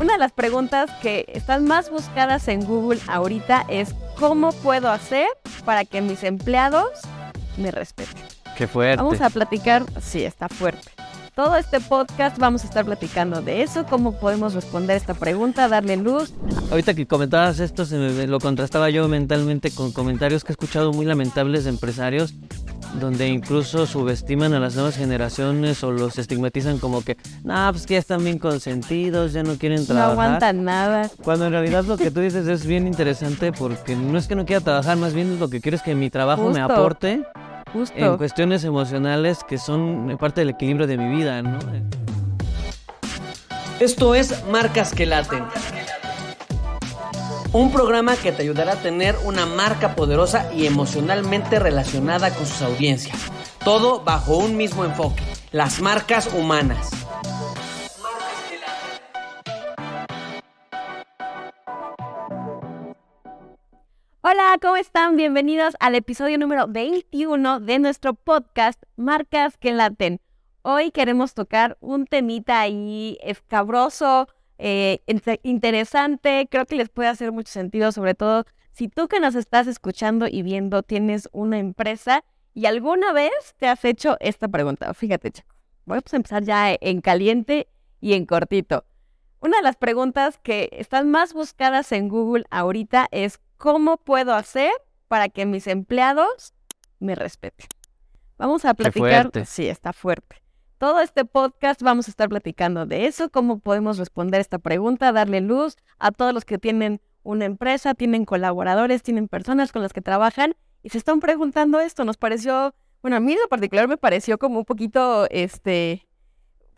Una de las preguntas que están más buscadas en Google ahorita es ¿cómo puedo hacer para que mis empleados me respeten? Qué fuerte. Vamos a platicar, sí, está fuerte. Todo este podcast vamos a estar platicando de eso, cómo podemos responder esta pregunta, darle luz. Ahorita que comentabas esto, se me- lo contrastaba yo mentalmente con comentarios que he escuchado muy lamentables de empresarios, donde incluso subestiman a las nuevas generaciones o los estigmatizan como que, nah, pues que ya están bien consentidos, ya no quieren No trabajar. aguantan nada. Cuando en realidad lo que tú dices es bien interesante porque no es que no quiera trabajar, más bien lo que quiero es que mi trabajo me Justo. aporte en Justo. cuestiones emocionales que son parte del equilibrio de mi vida, ¿no? Esto es Marcas que Laten. Un programa que te ayudará a tener una marca poderosa y emocionalmente relacionada con sus audiencias. Todo bajo un mismo enfoque, las marcas humanas. Hola, ¿cómo están? Bienvenidos al episodio número 21 de nuestro podcast Marcas que Laten. Hoy queremos tocar un temita ahí escabroso, eh, inte- interesante, creo que les puede hacer mucho sentido, sobre todo si tú que nos estás escuchando y viendo tienes una empresa y alguna vez te has hecho esta pregunta. Fíjate, Chaco, vamos a empezar ya en caliente y en cortito. Una de las preguntas que están más buscadas en Google ahorita es ¿cómo puedo hacer para que mis empleados me respeten? Vamos a platicar. fuerte. Sí, está fuerte. Todo este podcast vamos a estar platicando de eso, cómo podemos responder esta pregunta, darle luz a todos los que tienen una empresa, tienen colaboradores, tienen personas con las que trabajan y se están preguntando esto. Nos pareció, bueno, a mí en lo particular me pareció como un poquito, este,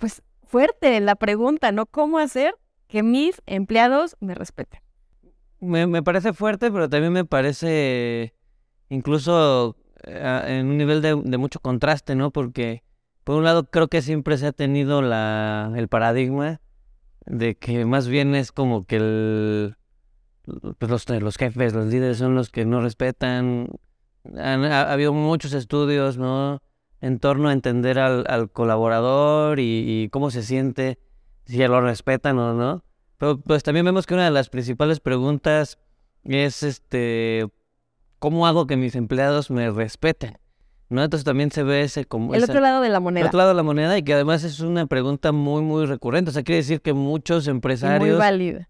pues fuerte la pregunta, ¿no? ¿Cómo hacer que mis empleados me respeten? Me, parece fuerte, pero también me parece incluso eh, en un nivel de mucho contraste, ¿no? Porque por un lado creo que siempre se ha tenido la, el paradigma de que más bien es como que el, pues los, los jefes, los líderes son los que no respetan. Ha, ha habido muchos estudios, ¿no? En torno a entender al, colaborador y cómo se siente, si lo respetan o no. Pero pues también vemos que una de las principales preguntas es este ¿cómo hago que mis empleados me respeten? ¿No? Entonces también se ve ese como El esa- otro lado de la el moneda. otro lado de la moneda y que además es una pregunta muy muy recurrente. O sea, quiere decir que muchos empresarios,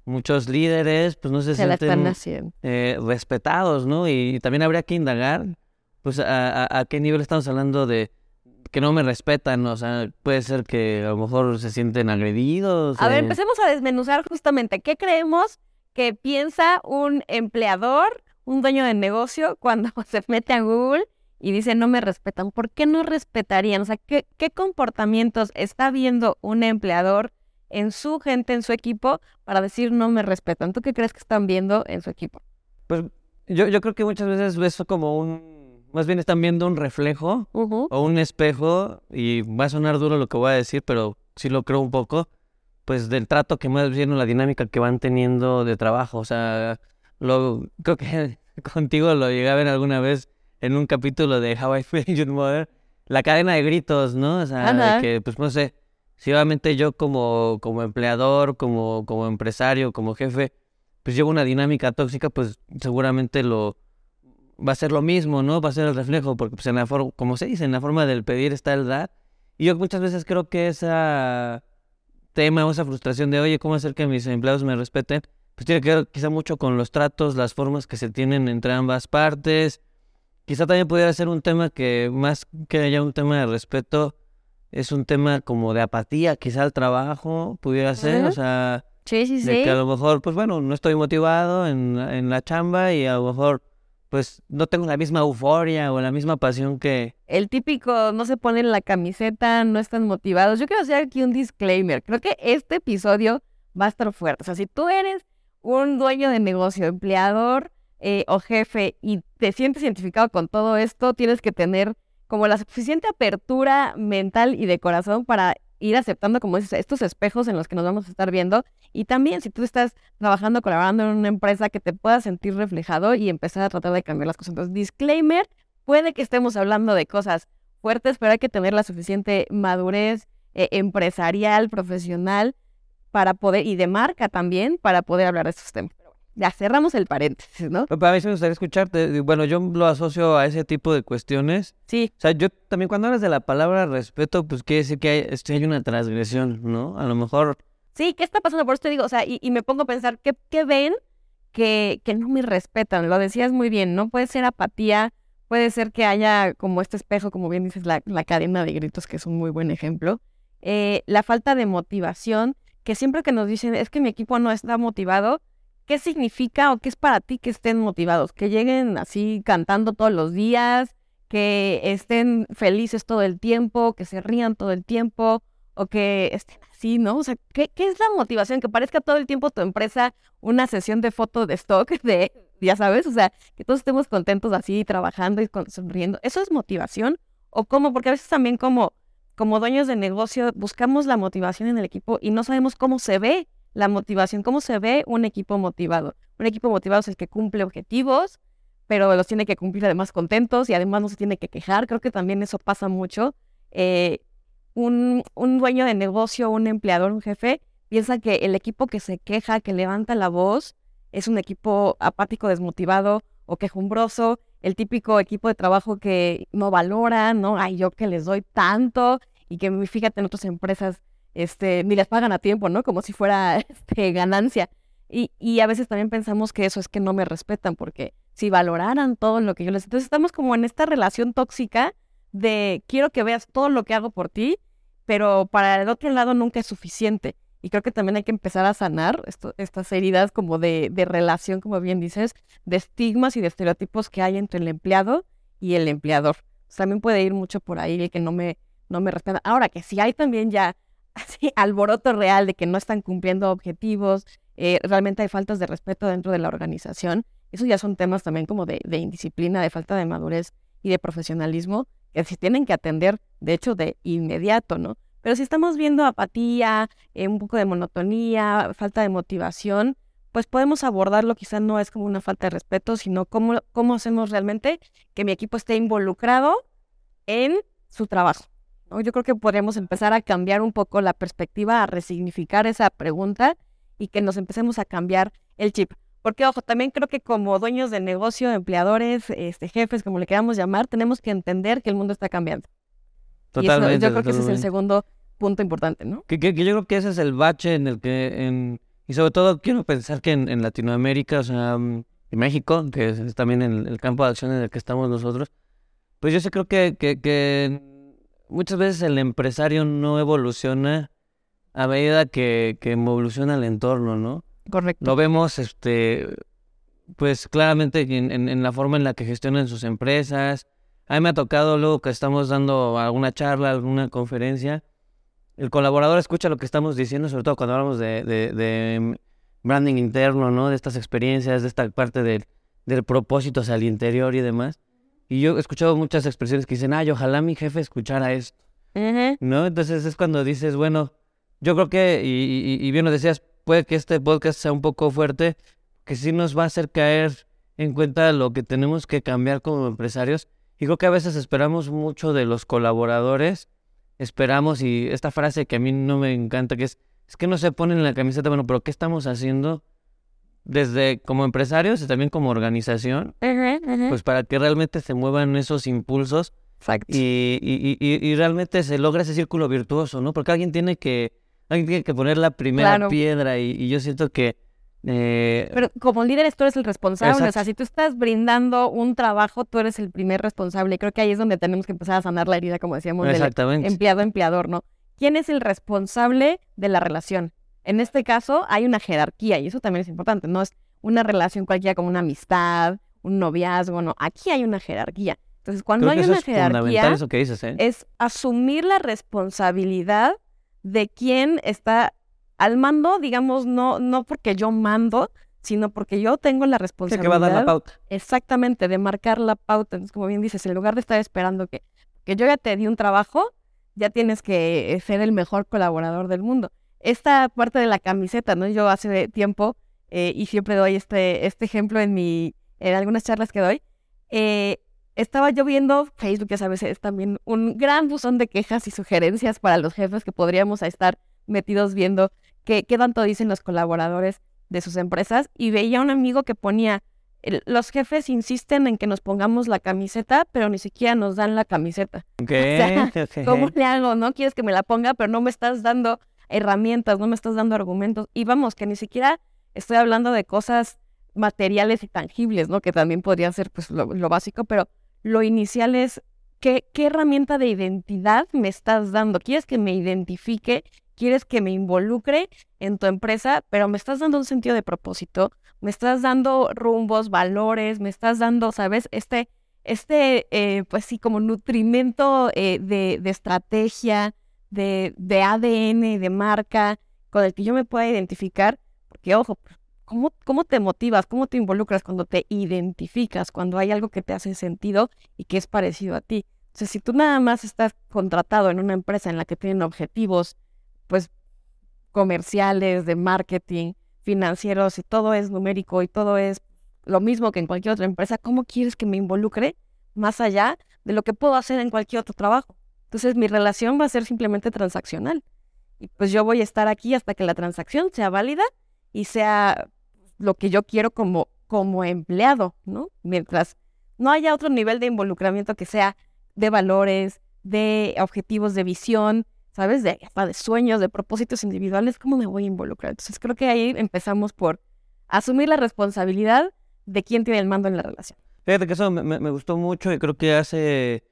muchos líderes, pues no se, Se sienten eh, respetados, ¿no? Y, también habría que indagar, pues a, a- a qué nivel estamos hablando de que no me respetan, o sea, puede ser que a lo mejor se sienten agredidos. A ver, eh, empecemos a desmenuzar justamente qué creemos que piensa un empleador, un dueño de negocio, cuando se mete a Google y dice no me respetan. ¿Por qué no respetarían? O sea, ¿qué, qué comportamientos está viendo un empleador en su gente, en su equipo, para decir no me respetan? ¿Tú qué crees que están viendo en su equipo? Pues yo, yo creo que muchas veces eso como un, más bien están viendo un reflejo o un espejo, y va a sonar duro lo que voy a decir, pero sí lo creo un poco, pues del trato que más bien o la dinámica que van teniendo de trabajo. O sea, lo, creo que contigo lo llegué a ver alguna vez en un capítulo de How I Met Your Mother, la cadena de gritos, ¿no? O sea, de que, pues no sé, si obviamente yo como, como empleador, como, como empresario, como jefe, pues llevo una dinámica tóxica, pues seguramente lo va a ser lo mismo, ¿no? Va a ser el reflejo, porque pues en la forma, como se dice, en la forma del pedir está el dar. Y yo muchas veces creo que esa tema o esa frustración de, oye, ¿cómo hacer que mis empleados me respeten? Pues tiene que ver quizá mucho con los tratos, las formas que se tienen entre ambas partes. Quizá también pudiera ser un tema que más que haya un tema de respeto, es un tema como de apatía, quizá al trabajo, pudiera ser, o Ujú. sea, Sí, sí, de sí. que a lo mejor, pues bueno, no estoy motivado en, la- en la chamba y a lo mejor, pues no tengo la misma euforia o la misma pasión que... El típico, no se ponen la camiseta, no están motivados. Yo quiero hacer aquí un disclaimer. Creo que este episodio va a estar fuerte. O sea, si tú eres un dueño de negocio, empleador eh, o jefe y te sientes identificado con todo esto, tienes que tener como la suficiente apertura mental y de corazón para ir aceptando como dices, estos espejos en los que nos vamos a estar viendo. Y también si tú estás trabajando, colaborando en una empresa que te puedas sentir reflejado y empezar a tratar de cambiar las cosas. Entonces, disclaimer, puede que estemos hablando de cosas fuertes, pero hay que tener la suficiente madurez eh, empresarial, profesional, para poder, y de marca también, para poder hablar de estos temas. Ya cerramos el paréntesis, ¿no? Para mí me gustaría escucharte. Bueno, yo lo asocio a ese tipo de cuestiones. Sí. O sea, yo también cuando hablas de la palabra respeto, pues quiere decir que hay, hay una transgresión, ¿no? A lo mejor... Sí, ¿qué está pasando? Por eso te digo, o sea, y, y me pongo a pensar, ¿qué, qué ven que, que no me respetan? Lo decías muy bien, ¿no? Puede ser apatía, puede ser que haya como este espejo, como bien dices, la, la cadena de gritos, que es un muy buen ejemplo. Eh, la falta de motivación, que siempre que nos dicen, es que mi equipo no está motivado, ¿qué significa o qué es para ti que estén motivados? Que lleguen así cantando todos los días, que estén felices todo el tiempo, que se rían todo el tiempo, o que estén así, ¿no? O sea, ¿qué, es la motivación? Que parezca todo el tiempo tu empresa una sesión de fotos de stock de, ya sabes, o sea, que todos estemos contentos así, trabajando y sonriendo. ¿Eso es motivación? ¿O cómo? Porque a veces también como, como dueños de negocio buscamos la motivación en el equipo y no sabemos cómo se ve la motivación, cómo se ve un equipo motivado. Un equipo motivado es el que cumple objetivos, pero los tiene que cumplir además contentos y además no se tiene que quejar. Creo que también eso pasa mucho. Eh, un, un dueño de negocio, un empleador, un jefe, piensa que el equipo que se queja, que levanta la voz, es un equipo apático, desmotivado o quejumbroso, el típico equipo de trabajo que no valora, ¿no? Ay, yo que les doy tanto y que fíjate en otras empresas este, ni les pagan a tiempo, ¿no? Como si fuera este, ganancia. Y, a veces también pensamos que eso es que no me respetan, porque si valoraran todo lo que yo les... Entonces estamos como en esta relación tóxica de quiero que veas todo lo que hago por ti, pero para el otro lado nunca es suficiente. Y creo que también hay que empezar a sanar estas heridas como de, relación, como bien dices, de estigmas y de estereotipos que hay entre el empleado y el empleador. también puede ir mucho por ahí el que no me, no me respeta. Ahora que si hay también ya así alboroto real de que no están cumpliendo objetivos, eh, realmente hay faltas de respeto dentro de la organización. Esos ya son temas también como de, indisciplina, de falta de madurez y de profesionalismo que se tienen que atender, de hecho, de inmediato, ¿no? Pero si estamos viendo apatía, eh, un poco de monotonía, falta de motivación, pues podemos abordarlo, quizás no es como una falta de respeto, sino cómo, cómo hacemos realmente que mi equipo esté involucrado en su trabajo. Yo creo que podríamos empezar a cambiar un poco la perspectiva, a resignificar esa pregunta y que nos empecemos a cambiar el chip. Porque, ojo, también creo que como dueños de negocio, empleadores, este, jefes, como le queramos llamar, tenemos que entender que el mundo está cambiando. Totalmente. Y yo creo que ese es el segundo punto importante, ¿no? Que, yo creo que ese es el bache en el que, en, y sobre todo quiero pensar que en, Latinoamérica, o sea, mm, en México, que es, también el campo de acción en el que estamos nosotros, pues yo sí creo que, que, que muchas veces el empresario no evoluciona a medida que, que evoluciona el entorno, ¿no? Correcto. Lo vemos, este, pues claramente en, en, la forma en la que gestionan sus empresas. A mí me ha tocado luego que estamos dando alguna charla, alguna conferencia, el colaborador escucha lo que estamos diciendo, sobre todo cuando hablamos de, de, de branding interno, ¿no? De estas experiencias, de esta parte del, del propósito hacia el interior y demás. Y yo he escuchado muchas expresiones que dicen, ay, ojalá mi jefe escuchara esto. ¿No? Entonces es cuando dices, bueno, yo creo que, y, y, bien lo decías, puede que este podcast sea un poco fuerte, que sí nos va a hacer caer en cuenta lo que tenemos que cambiar como empresarios. Y creo que a veces esperamos mucho de los colaboradores, esperamos, y esta frase que a mí no me encanta, que es, es que no se ponen en la camiseta, bueno, pero ¿qué estamos haciendo desde como empresarios y también como organización, pues para que realmente se muevan esos impulsos y, y, y, y, realmente se logra ese círculo virtuoso, ¿no? Porque alguien tiene que, alguien tiene que poner la primera piedra y, yo siento que... Eh... Pero como líder tú eres el responsable, o sea, si tú estás brindando un trabajo, tú eres el primer responsable. Y creo que ahí es donde tenemos que empezar a sanar la herida, como decíamos, del empleado-empleador, ¿no? ¿Quién es el responsable de la relación? En este caso hay una jerarquía y eso también es importante, no es una relación cualquiera como una amistad, un noviazgo, no, aquí hay una jerarquía. Entonces, cuando hay una jerarquía, ¿eh? es asumir la responsabilidad de quien está al mando, digamos, no, no porque yo mando, sino porque yo tengo la responsabilidad. que va a dar la pauta. Exactamente, de marcar la pauta. Entonces, como bien dices, en lugar de estar esperando que, que yo ya te di un trabajo, ya tienes que ser el mejor colaborador del mundo esta parte de la camiseta, ¿no? Yo hace tiempo, eh, y siempre doy este, este ejemplo en, mi, en algunas charlas que doy, eh, estaba yo viendo Facebook, ya sabes, es también un gran buzón de quejas y sugerencias para los jefes que podríamos estar metidos viendo qué, qué tanto dicen los colaboradores de sus empresas y veía un amigo que ponía, los jefes insisten en que nos pongamos la camiseta, pero ni siquiera nos dan la camiseta. ¿Qué? ¿Cómo le hago? No quieres que me la ponga, pero no me estás dando herramientas, no me estás dando argumentos. Y vamos, que ni siquiera estoy hablando de cosas materiales y tangibles, ¿no? Que también podría ser pues lo, básico, pero lo inicial es ¿qué, qué herramienta de identidad me estás dando. ¿Quieres que me identifique? ¿Quieres que me involucre en tu empresa? Pero me estás dando un sentido de propósito, me estás dando rumbos, valores, me estás dando, ¿sabes? Este, este eh, pues sí, como nutrimento eh, de, de, estrategia, de, ADN, de marca, con el que yo me pueda identificar, porque ojo, ¿cómo, ¿cómo te motivas? ¿Cómo te involucras cuando te identificas? Cuando hay algo que te hace sentido y que es parecido a ti. Entonces, si tú nada más estás contratado en una empresa en la que tienen objetivos, pues, comerciales, de marketing, financieros y todo es numérico y todo es lo mismo que en cualquier otra empresa, ¿cómo quieres que me involucre más allá de lo que puedo hacer en cualquier otro trabajo? Entonces mi relación va a ser simplemente transaccional. Y pues yo voy a estar aquí hasta que la transacción sea válida y sea lo que yo quiero como, como empleado, ¿no? Mientras no haya otro nivel de involucramiento que sea de valores, de objetivos de visión, ¿sabes? De, sueños, de propósitos individuales, ¿cómo me voy a involucrar? Entonces creo que ahí empezamos por asumir la responsabilidad de quién tiene el mando en la relación. Fíjate que eso me, gustó mucho y creo que hace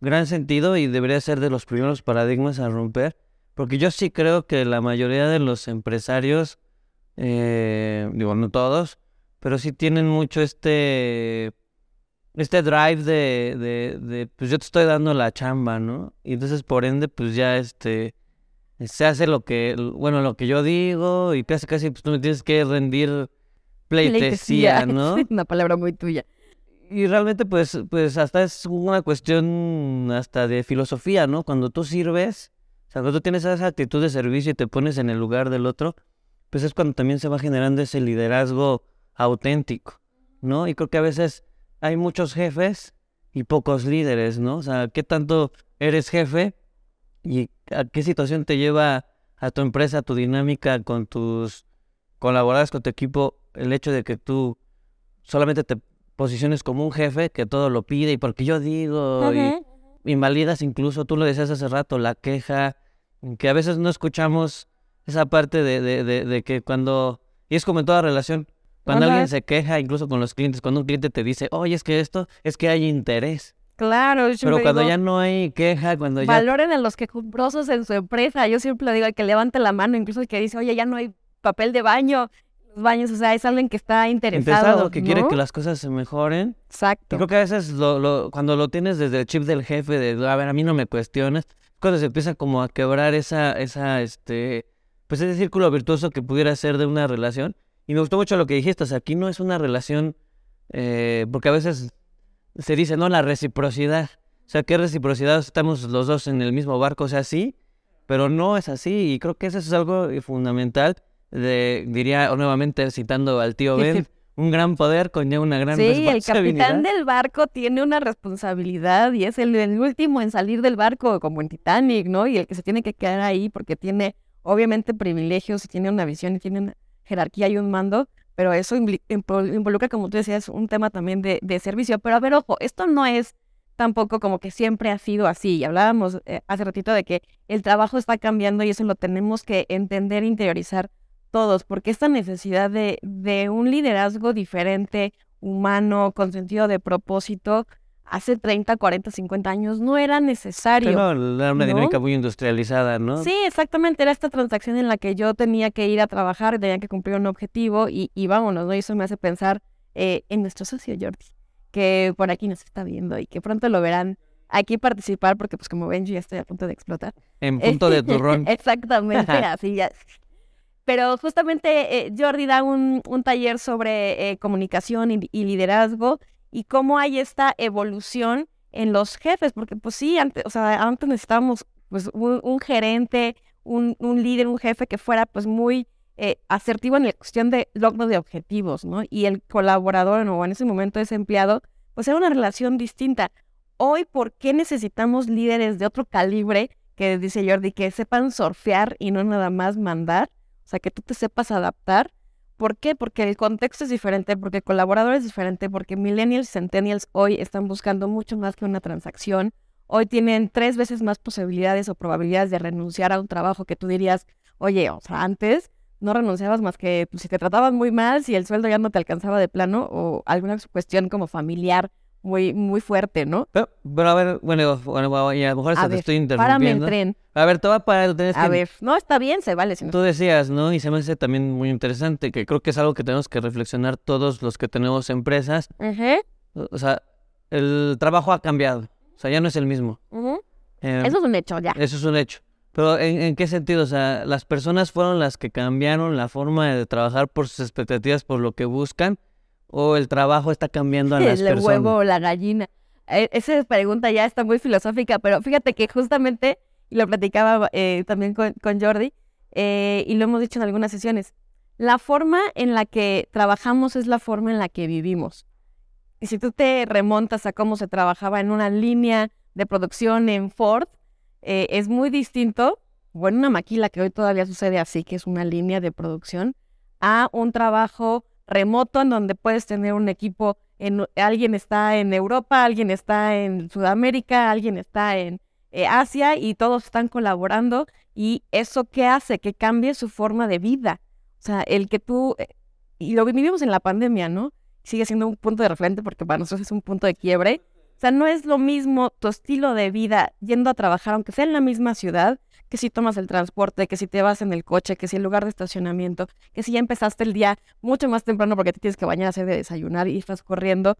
gran sentido y debería ser de los primeros paradigmas a romper, porque yo sí creo que la mayoría de los empresarios, eh, digo, no todos, pero sí tienen mucho este este drive de, de, de, pues yo te estoy dando la chamba, ¿no? Y entonces por ende, pues ya este, se hace lo que, bueno, lo que yo digo y casi casi pues tú me tienes que rendir pleitesía, ¿no? Una palabra muy tuya. Y realmente pues, pues hasta es una cuestión hasta de filosofía, ¿no? Cuando tú sirves, o sea, cuando tú tienes esa actitud de servicio y te pones en el lugar del otro, pues es cuando también se va generando ese liderazgo auténtico, ¿no? Y creo que a veces hay muchos jefes y pocos líderes, ¿no? O sea, ¿qué tanto eres jefe y a qué situación te lleva a tu empresa, a tu dinámica con tus colaboradores, con tu equipo, el hecho de que tú solamente te posiciones como un jefe que todo lo pide y porque yo digo y invalidas incluso, tú lo decías hace rato, la queja, que a veces no escuchamos esa parte de, de, de, de que cuando, y es como en toda relación, cuando alguien se queja, incluso con los clientes, cuando un cliente te dice, oye, es que esto, es que hay interés. Claro, Pero cuando ya no hay queja, cuando ya... Valoren a los que quejumbrosos en su empresa. Yo siempre le digo al que levante la mano, incluso el que dice, oye, ya no hay papel de baño. Baños, o sea, es alguien que está interesado. Interesado, que quiere que las cosas se mejoren. Exacto. Y creo que a veces lo, lo, cuando lo tienes desde el chip del jefe, de, a ver, a mí no me cuestiones, cuando se empieza como a quebrar esa, esa, este, pues ese círculo virtuoso que pudiera ser de una relación y me gustó mucho lo que dijiste, o sea, aquí no es una relación, eh, porque a veces se dice, no, la reciprocidad. O sea, ¿qué reciprocidad? Estamos los dos en el mismo barco, o sea, sí, pero no es así. Y creo que eso es algo fundamental, de, diría nuevamente citando al tío Ben, un gran poder conlleva una gran responsabilidad. Sí, el capitán del barco tiene una responsabilidad y es el, el, último en salir del barco, como en Titanic, ¿no? Y el que se tiene que quedar ahí porque tiene, obviamente, privilegios y tiene una visión y tiene una jerarquía y un mando, pero eso involucra, como tú decías, un tema también de, servicio. Pero a ver, ojo, esto no es tampoco como que siempre ha sido así. Y hablábamos eh, hace ratito de que el trabajo está cambiando y eso lo tenemos que entender e interiorizar todos, porque esta necesidad de, de un liderazgo diferente, humano, con sentido de propósito, hace 30, 40, 50 años no era necesario. era una dinámica muy industrializada, ¿no? Sí, exactamente. Era esta transacción en la que yo tenía que ir a trabajar, tenía que cumplir un objetivo y, y vámonos, ¿no? Y eso me hace pensar eh, en nuestro socio Jordi, que por aquí nos está viendo y que pronto lo verán aquí participar porque pues como ven yo ya estoy a punto de explotar. En punto de turrón. exactamente, así ya. Pero justamente eh, Jordi da un, un taller sobre eh, comunicación y, liderazgo y cómo hay esta evolución en los jefes, porque pues sí, antes, o sea, antes necesitábamos pues un, gerente, un, líder, un jefe que fuera pues muy eh, asertivo en la cuestión de logro de objetivos, ¿no? Y el colaborador o en ese momento ese empleado, pues era una relación distinta. Hoy, ¿por qué necesitamos líderes de otro calibre que dice Jordi, que sepan surfear y no nada más mandar? O sea, que tú te sepas adaptar. ¿Por qué? Porque el contexto es diferente, porque el colaborador es diferente, porque millennials y centennials hoy están buscando mucho más que una transacción. Hoy tienen tres veces más posibilidades o probabilidades de renunciar a un trabajo que tú dirías, oye, o sea, antes no renunciabas más que pues, si te trataban muy mal, si el sueldo ya no te alcanzaba de plano o alguna cuestión como familiar muy, muy fuerte, ¿no? Pero, pero a ver, bueno, bueno, y a lo mejor A te ver, estoy Párame el interrumpiendo. tren. A ver, te voy a parar, tienes A que- ver, no, está bien, se vale. si no- Tú decías, ¿no? Y se me hace también muy interesante, que creo que es algo que tenemos que reflexionar todos los que tenemos empresas. O sea, el trabajo ha cambiado. O sea, ya no es el mismo. Eh, Eso es un hecho, ya. Eso es un hecho. Pero ¿en, en qué sentido? O sea, las personas fueron las que cambiaron la forma de trabajar por sus expectativas, por lo que buscan, o el trabajo está cambiando a las el personas. huevo o la gallina. Eh, esa pregunta ya está muy filosófica, pero fíjate que justamente, y lo platicaba eh, también con, con Jordi, eh, y lo hemos dicho en algunas sesiones, la forma en la que trabajamos es la forma en la que vivimos. Y si tú te remontas a cómo se trabajaba en una línea de producción en Ford, eh, es muy distinto, o en una maquila que hoy todavía sucede así, que es una línea de producción, a un trabajo remoto en donde puedes tener un equipo, en, alguien está en Europa, alguien está en Sudamérica, alguien está en eh, Asia y todos están colaborando y eso qué hace que cambie su forma de vida. O sea, el que tú, eh, y lo vivimos en la pandemia, ¿no? Sigue siendo un punto de referente porque para nosotros es un punto de quiebre. O sea, no es lo mismo tu estilo de vida yendo a trabajar, aunque sea en la misma ciudad, que si tomas el transporte, que si te vas en el coche, que si el lugar de estacionamiento, que si ya empezaste el día mucho más temprano porque te tienes que bañar, hacer de desayunar y estás corriendo,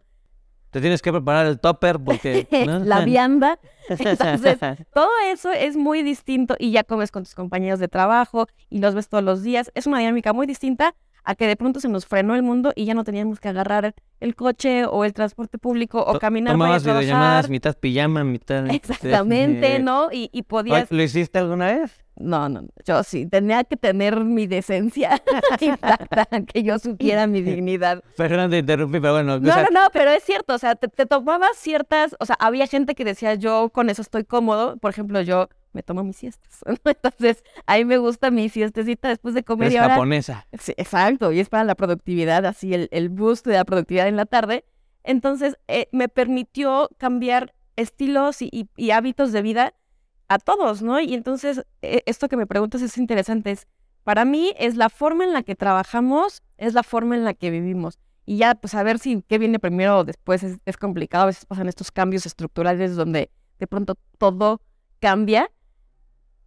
Te tienes que preparar el topper porque... la vianda. Entonces, todo eso es muy distinto y ya comes con tus compañeros de trabajo y los ves todos los días. Es una dinámica muy distinta a que de pronto se nos frenó el mundo y ya no teníamos que agarrar el coche o el transporte público o caminar para Tomabas videollamadas, mitad pijama, mitad... Exactamente, eh, ¿no? Y, y podías... ¿Lo hiciste alguna vez? No, no, no, yo sí, tenía que tener mi decencia intacta, que yo supiera mi dignidad. Perdón, te interrumpí, pero bueno. o No, sea, no, no, pero es cierto, o sea, te, te tomabas ciertas, o sea, había gente que decía, yo con eso estoy cómodo, por ejemplo, yo me tomo mis siestas, ¿no? Entonces, a mí me gusta mi siestecita después de comer eres y ahora... japonesa. Sí, exacto, y es para la productividad, así el, el boost de la productividad en la tarde. Entonces, eh, me permitió cambiar estilos y, y- y hábitos de vida a todos, ¿no? Y entonces, eh, esto que me preguntas es interesante. Es, para mí, es la forma en la que trabajamos, es la forma en la que vivimos. Y ya, pues, a ver si qué viene primero o después es, es complicado. A veces pasan estos cambios estructurales donde de pronto todo cambia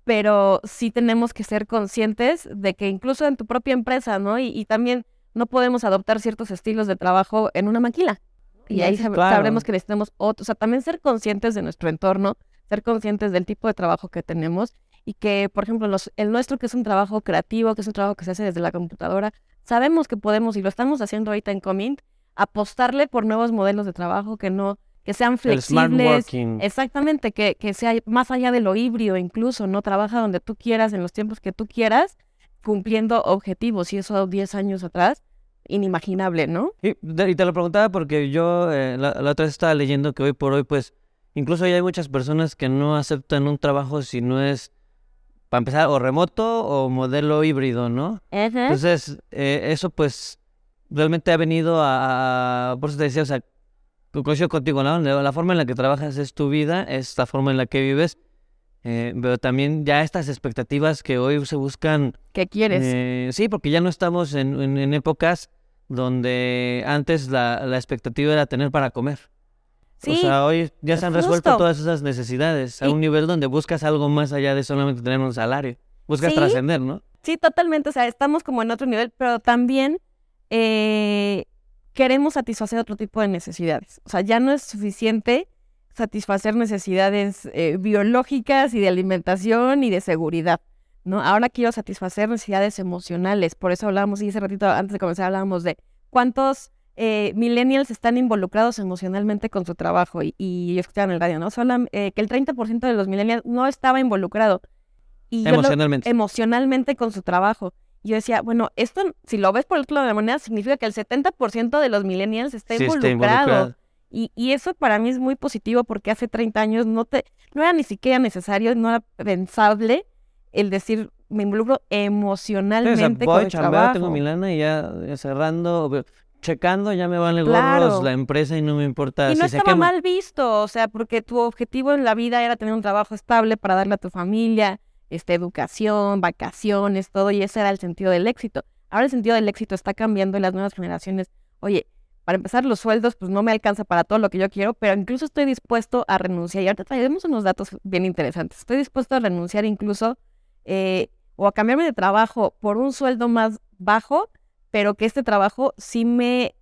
pero sí tenemos que ser conscientes de que incluso en tu propia empresa, ¿no? Y, y también no podemos adoptar ciertos estilos de trabajo en una maquila. Y ahí Sí, sab- claro. sabremos que necesitamos otro, o sea, también ser conscientes de nuestro entorno, ser conscientes del tipo de trabajo que tenemos y que, por ejemplo, los, el nuestro que es un trabajo creativo, que es un trabajo que se hace desde la computadora, sabemos que podemos, y lo estamos haciendo ahorita en Comint, apostarle por nuevos modelos de trabajo que no, que sean El smart flexibles, working. Exactamente, que, que sea más allá de lo híbrido incluso, ¿no? Trabaja donde tú quieras, en los tiempos que tú quieras, cumpliendo objetivos. Y eso 10 años atrás, inimaginable, ¿no? Y, y te lo preguntaba porque yo eh, la, la otra vez estaba leyendo que hoy por hoy, pues, incluso ya hay muchas personas que no aceptan un trabajo si no es, para empezar, o remoto o modelo híbrido, ¿no? Entonces, eh, eso pues realmente ha venido a, a- por eso te decía, o sea, coincido contigo, ¿no? La, forma en la que trabajas es tu vida, es la forma en la que vives, eh, pero también ya estas expectativas que hoy se buscan, ¿Qué quieres? eh, sí, porque ya no estamos en, en- en épocas donde antes la, la expectativa era tener para comer. sí, O sea, hoy ya se han resuelto todas esas necesidades a un nivel donde buscas algo más allá de solamente tener un salario. Buscas Sí. trascender, ¿no? sí, totalmente. O sea, estamos como en otro nivel, pero también eh, queremos satisfacer otro tipo de necesidades. O sea, ya no es suficiente satisfacer necesidades eh, biológicas y de alimentación y de seguridad. ¿no? Ahora quiero satisfacer necesidades emocionales. Por eso hablábamos, y ese ratito antes de comenzar hablábamos de cuántos eh, millennials están involucrados emocionalmente con su trabajo. Y, y escuchaban en el radio, ¿no? Solo, eh, que el 30% de los millennials no estaba involucrado. Y yo lo- Emocionalmente. emocionalmente con su trabajo. Yo decía, bueno, esto, si lo ves por el otro lado de la moneda, significa que el 70% de los millennials está Sí, está involucrado. Y, y eso para mí es muy positivo porque hace 30 años no te no era ni siquiera necesario, no era pensable el decir me involucro emocionalmente voy, con el trabajo. tengo mi lana y ya, ya cerrando, checando, ya me vale Claro. gorros la empresa y no me importa Y no si estaba mal visto, o sea, porque tu objetivo en la vida era tener un trabajo estable para darle a tu familia, este, educación, vacaciones, todo, y ese era el sentido del éxito. Ahora el sentido del éxito está cambiando en las nuevas generaciones. Oye, para empezar, los sueldos, pues no me alcanza para todo lo que yo quiero, pero incluso estoy dispuesto a renunciar. Y ahorita traemos unos datos bien interesantes. Estoy dispuesto a renunciar incluso eh, o a cambiarme de trabajo por un sueldo más bajo, pero que este trabajo sí me,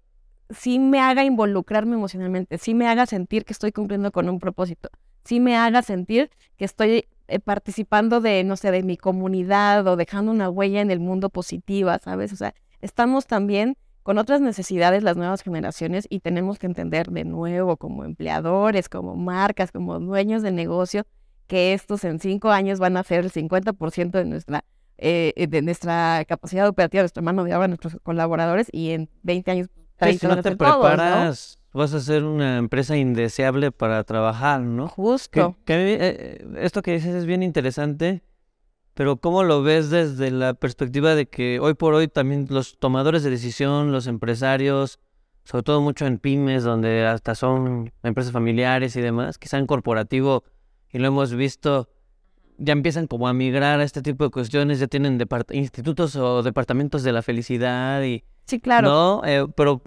sí me haga involucrarme emocionalmente, sí me haga sentir que estoy cumpliendo con un propósito, sí me haga sentir que estoy eh, participando de, no sé, de mi comunidad o dejando una huella en el mundo positiva, ¿sabes? O sea, estamos también con otras necesidades las nuevas generaciones y tenemos que entender de nuevo como empleadores, como marcas, como dueños de negocio, que estos en cinco años van a ser el 50% de nuestra, eh, eh, de nuestra capacidad operativa, de nuestra mano de obra, nuestros colaboradores, y en 20 años, Sí, 30 si no te todos, ¿no? Vas a ser una empresa indeseable para trabajar, ¿no? Que, Justo. que a mí, eh, esto que dices es bien interesante, pero ¿cómo lo ves desde la perspectiva de que hoy por hoy también los tomadores de decisión, los empresarios, sobre todo mucho en pymes, donde hasta son empresas familiares y demás, quizá en corporativo, y lo hemos visto, ya empiezan como a migrar a este tipo de cuestiones, ya tienen depart- institutos o departamentos de la felicidad y Sí, claro. no, eh, pero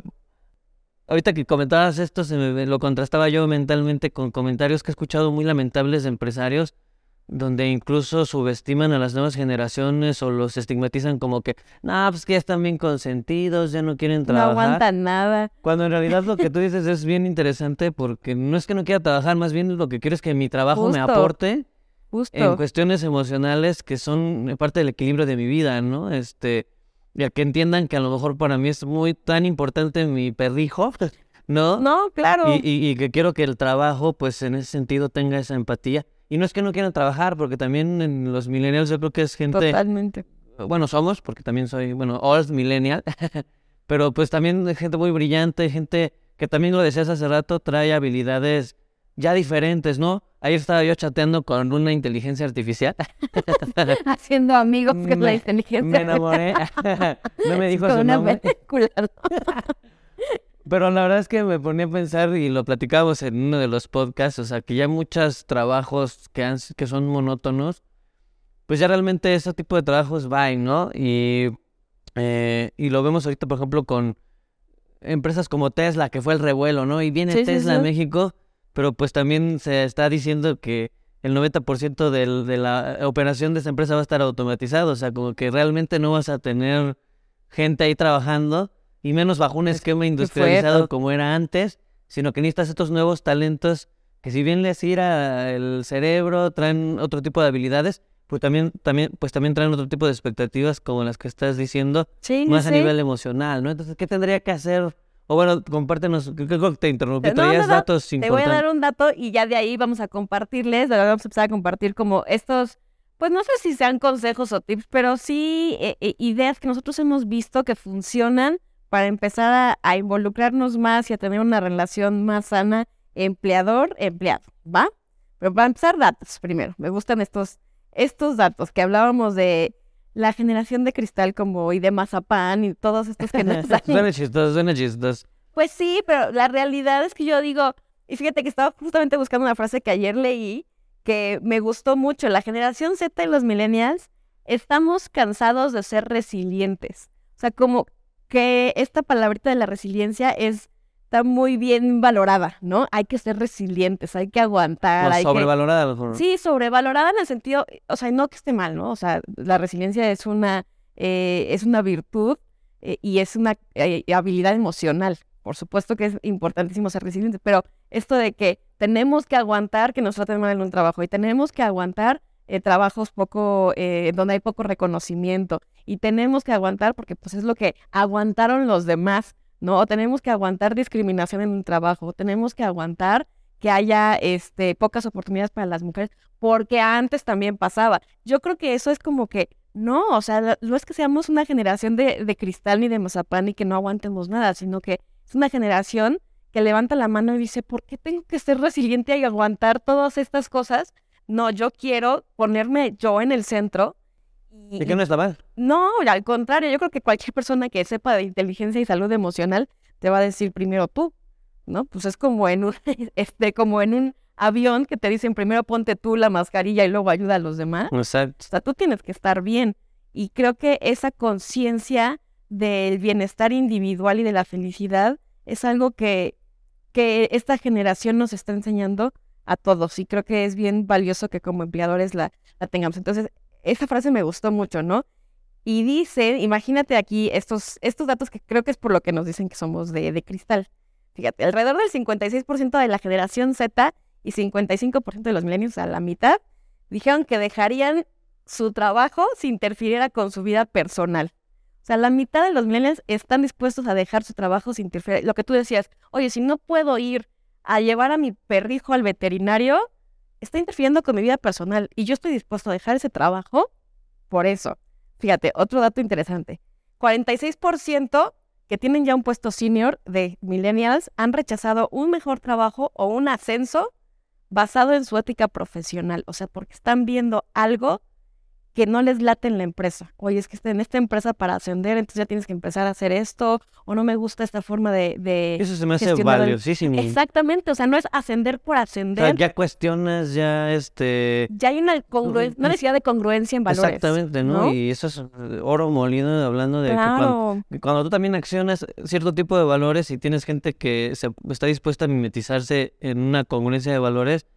ahorita que comentabas esto, se me, lo contrastaba yo mentalmente con comentarios que he escuchado muy lamentables de empresarios, donde incluso subestiman a las nuevas generaciones o los estigmatizan como que, no, pues que ya están bien consentidos, ya no quieren no trabajar. aguantan nada. Cuando en realidad lo que tú dices es bien interesante porque no es que no quiera trabajar, más bien lo que quiero es que mi trabajo me Justo. aporte en cuestiones emocionales que son parte del equilibrio de mi vida, ¿no? Este, y a que entiendan que a lo mejor para mí es muy tan importante mi perrijo, ¿no? No, claro. Y, y- y que quiero que el trabajo, pues en ese sentido, tenga esa empatía. Y no es que no quieran trabajar, porque también en los millennials yo creo que es gente, Totalmente. bueno, somos, porque también soy, bueno, old millennial, pero pues también hay gente muy brillante, gente que también lo decías hace rato, trae habilidades ya diferentes, ¿no? Ayer estaba yo chateando con una inteligencia artificial. Haciendo amigos con la inteligencia. Me enamoré. no me dijo con su una nombre. película. Pero la verdad es que me ponía a pensar y lo platicábamos en uno de los podcasts, o sea, que ya muchos trabajos que, han, que son monótonos, pues ya realmente ese tipo de trabajos van, ¿no? Y, eh, y lo vemos ahorita, por ejemplo, con empresas como Tesla, que fue el revuelo, ¿no? Y viene Sí, sí, Tesla a. México, pero pues también se está diciendo que el 90% del, de la operación de esa empresa va a estar automatizado, o sea, como que realmente no vas a tener gente ahí trabajando y menos bajo un Es- esquema industrializado como era antes, sino que necesitas estos nuevos talentos que si bien les ira el cerebro, traen otro tipo de habilidades, pues también, también, pues también traen otro tipo de expectativas como las que estás diciendo, Sí, más a nivel emocional, ¿no? Entonces, ¿qué tendría que hacer? O bueno, compártenos, creo que te interrumpí, No, no, traías no, datos Te voy a dar un dato y ya de ahí vamos a compartirles, de vamos a empezar a compartir como estos, pues no sé si sean consejos o tips, pero sí eh, eh, ideas que nosotros hemos visto que funcionan para empezar a, a involucrarnos más y a tener una relación más sana empleador-empleado, ¿va? Pero para empezar, datos primero. Me gustan estos, estos datos que hablábamos de la generación de cristal como y de mazapán y todos estos que nos han Suena chistoso, suena chistoso. pues sí, pero la realidad es que yo digo, y fíjate que estaba justamente buscando una frase que ayer leí que me gustó mucho. La generación Z y los millennials estamos cansados de ser resilientes. O sea, como que esta palabrita de la resiliencia es está muy bien valorada, ¿no? Hay que ser resilientes, hay que aguantar, O hay que sobrevalorada, mejor. Sí, sobrevalorada en el sentido, o sea, no que esté mal, ¿no? O sea, la resiliencia es una, eh, es una virtud eh, y es una eh, habilidad emocional. Por supuesto que es importantísimo ser resiliente, pero esto de que tenemos que aguantar que nos traten mal en un trabajo y tenemos que aguantar eh, trabajos poco, eh, donde hay poco reconocimiento y tenemos que aguantar porque pues es lo que aguantaron los demás, ¿no? Tenemos que aguantar discriminación en un trabajo, tenemos que aguantar que haya este, pocas oportunidades para las mujeres, porque antes también pasaba. Yo creo que eso es como que, no, o sea, no es que seamos una generación de, de cristal ni de mazapán y que no aguantemos nada, sino que es una generación que levanta la mano y dice, ¿por qué tengo que ser resiliente y aguantar todas estas cosas? No, yo quiero ponerme yo en el centro Y, que no está mal. No, al contrario, yo creo que cualquier persona que sepa de inteligencia y salud emocional te va a decir primero tú, ¿no? Pues es como en un, este, como en un avión que te dicen primero ponte tú la mascarilla y luego ayuda a los demás. Exacto. O sea, tú tienes que estar bien. Y creo que esa conciencia del bienestar individual y de la felicidad es algo que, que esta generación nos está enseñando a todos y creo que es bien valioso que como empleadores la, la tengamos. Entonces, esa frase me gustó mucho, ¿no? Y dice, imagínate aquí estos, estos datos que creo que es por lo que nos dicen que somos de, de cristal. Fíjate, alrededor del 56% de la generación Z y 55% de los milenios, a la mitad, dijeron que dejarían su trabajo si interfiriera con su vida personal. O sea, la mitad de los millennials están dispuestos a dejar su trabajo sin interferir. Lo que tú decías, oye, si no puedo ir a llevar a mi perrijo al veterinario, está interfiriendo con mi vida personal y yo estoy dispuesto a dejar ese trabajo por eso. Fíjate, otro dato interesante. 46% que tienen ya un puesto senior de millennials han rechazado un mejor trabajo o un ascenso basado en su ética profesional. O sea, porque están viendo algo que no les late en la empresa. Oye, es que en esta empresa para ascender, entonces ya tienes que empezar a hacer esto, o no me gusta esta forma de... de Eso se me hace valiosísimo. Exactamente, o sea, no es ascender por ascender. O sea, ya cuestionas, ya este... Ya hay una, congruencia, una necesidad de congruencia en valores. Exactamente, ¿no? Y eso es eh, oro molido hablando de claro. que cuando, tú también accionas cierto tipo de valores y tienes gente que se, está dispuesta a mimetizarse en una congruencia de valores,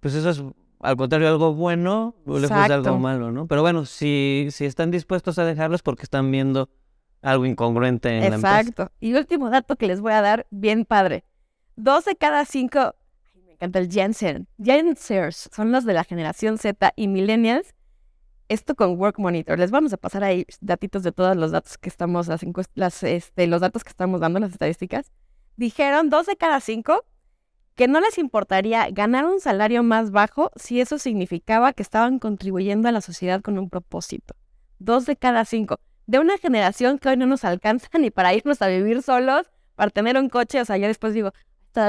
pues eso es al contrario, algo bueno, lejos de algo malo, ¿no? Pero bueno, si, si están dispuestos a dejarlos porque están viendo algo incongruente en Exacto. la empresa. Y último dato que les voy a dar, bien padre. Dos de cada cinco, me encanta el Jensen, Jensers, son los de la generación Z y millennials. Esto con Work Monitor. Les vamos a pasar ahí datitos de todos los datos que estamos, las, las este, los datos que estamos dando, las estadísticas. Dijeron dos de cada cinco que no les importaría ganar un salario más bajo si eso significaba que estaban contribuyendo a la sociedad con un propósito. Dos de cada cinco. De una generación que hoy no nos alcanza ni para irnos a vivir solos, para tener un coche. O sea, ya después digo,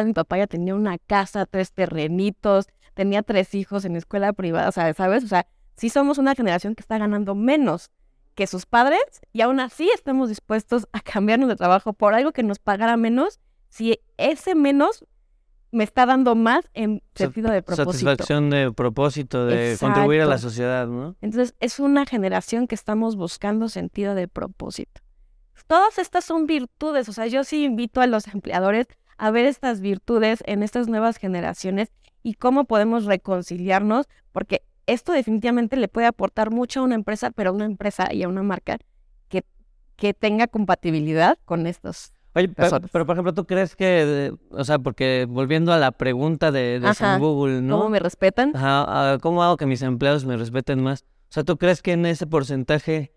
mi papá ya tenía una casa, tres terrenitos, tenía tres hijos en escuela privada, o sea, ¿sabes? O sea, sí somos una generación que está ganando menos que sus padres y aún así estamos dispuestos a cambiarnos de trabajo por algo que nos pagara menos si ese menos me está dando más en sentido de propósito. Satisfacción de propósito, de contribuir a la sociedad, ¿no? Entonces, es una generación que estamos buscando sentido de propósito. Todas estas son virtudes, o sea, yo sí invito a los empleadores a ver estas virtudes en estas nuevas generaciones y cómo podemos reconciliarnos, porque esto definitivamente le puede aportar mucho a una empresa, pero a una empresa y a una marca que, que tenga compatibilidad con estos Oye, pero, por ejemplo, ¿tú crees que, o sea, porque volviendo a la pregunta de, de Google, ¿no? ¿Cómo me respetan? Ajá, ¿cómo hago que mis empleados me respeten más? O sea, ¿tú crees que en ese porcentaje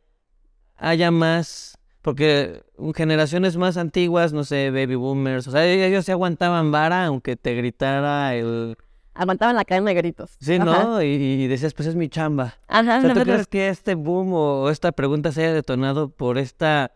haya más, porque generaciones más antiguas, no sé, baby boomers, o sea, ellos se aguantaban vara aunque te gritara el... Aguantaban la cadena de gritos. Sí, ¿no? Y, decías, pues es mi chamba. Ajá, o sea, ¿tú crees que este boom o esta pregunta se haya detonado por esta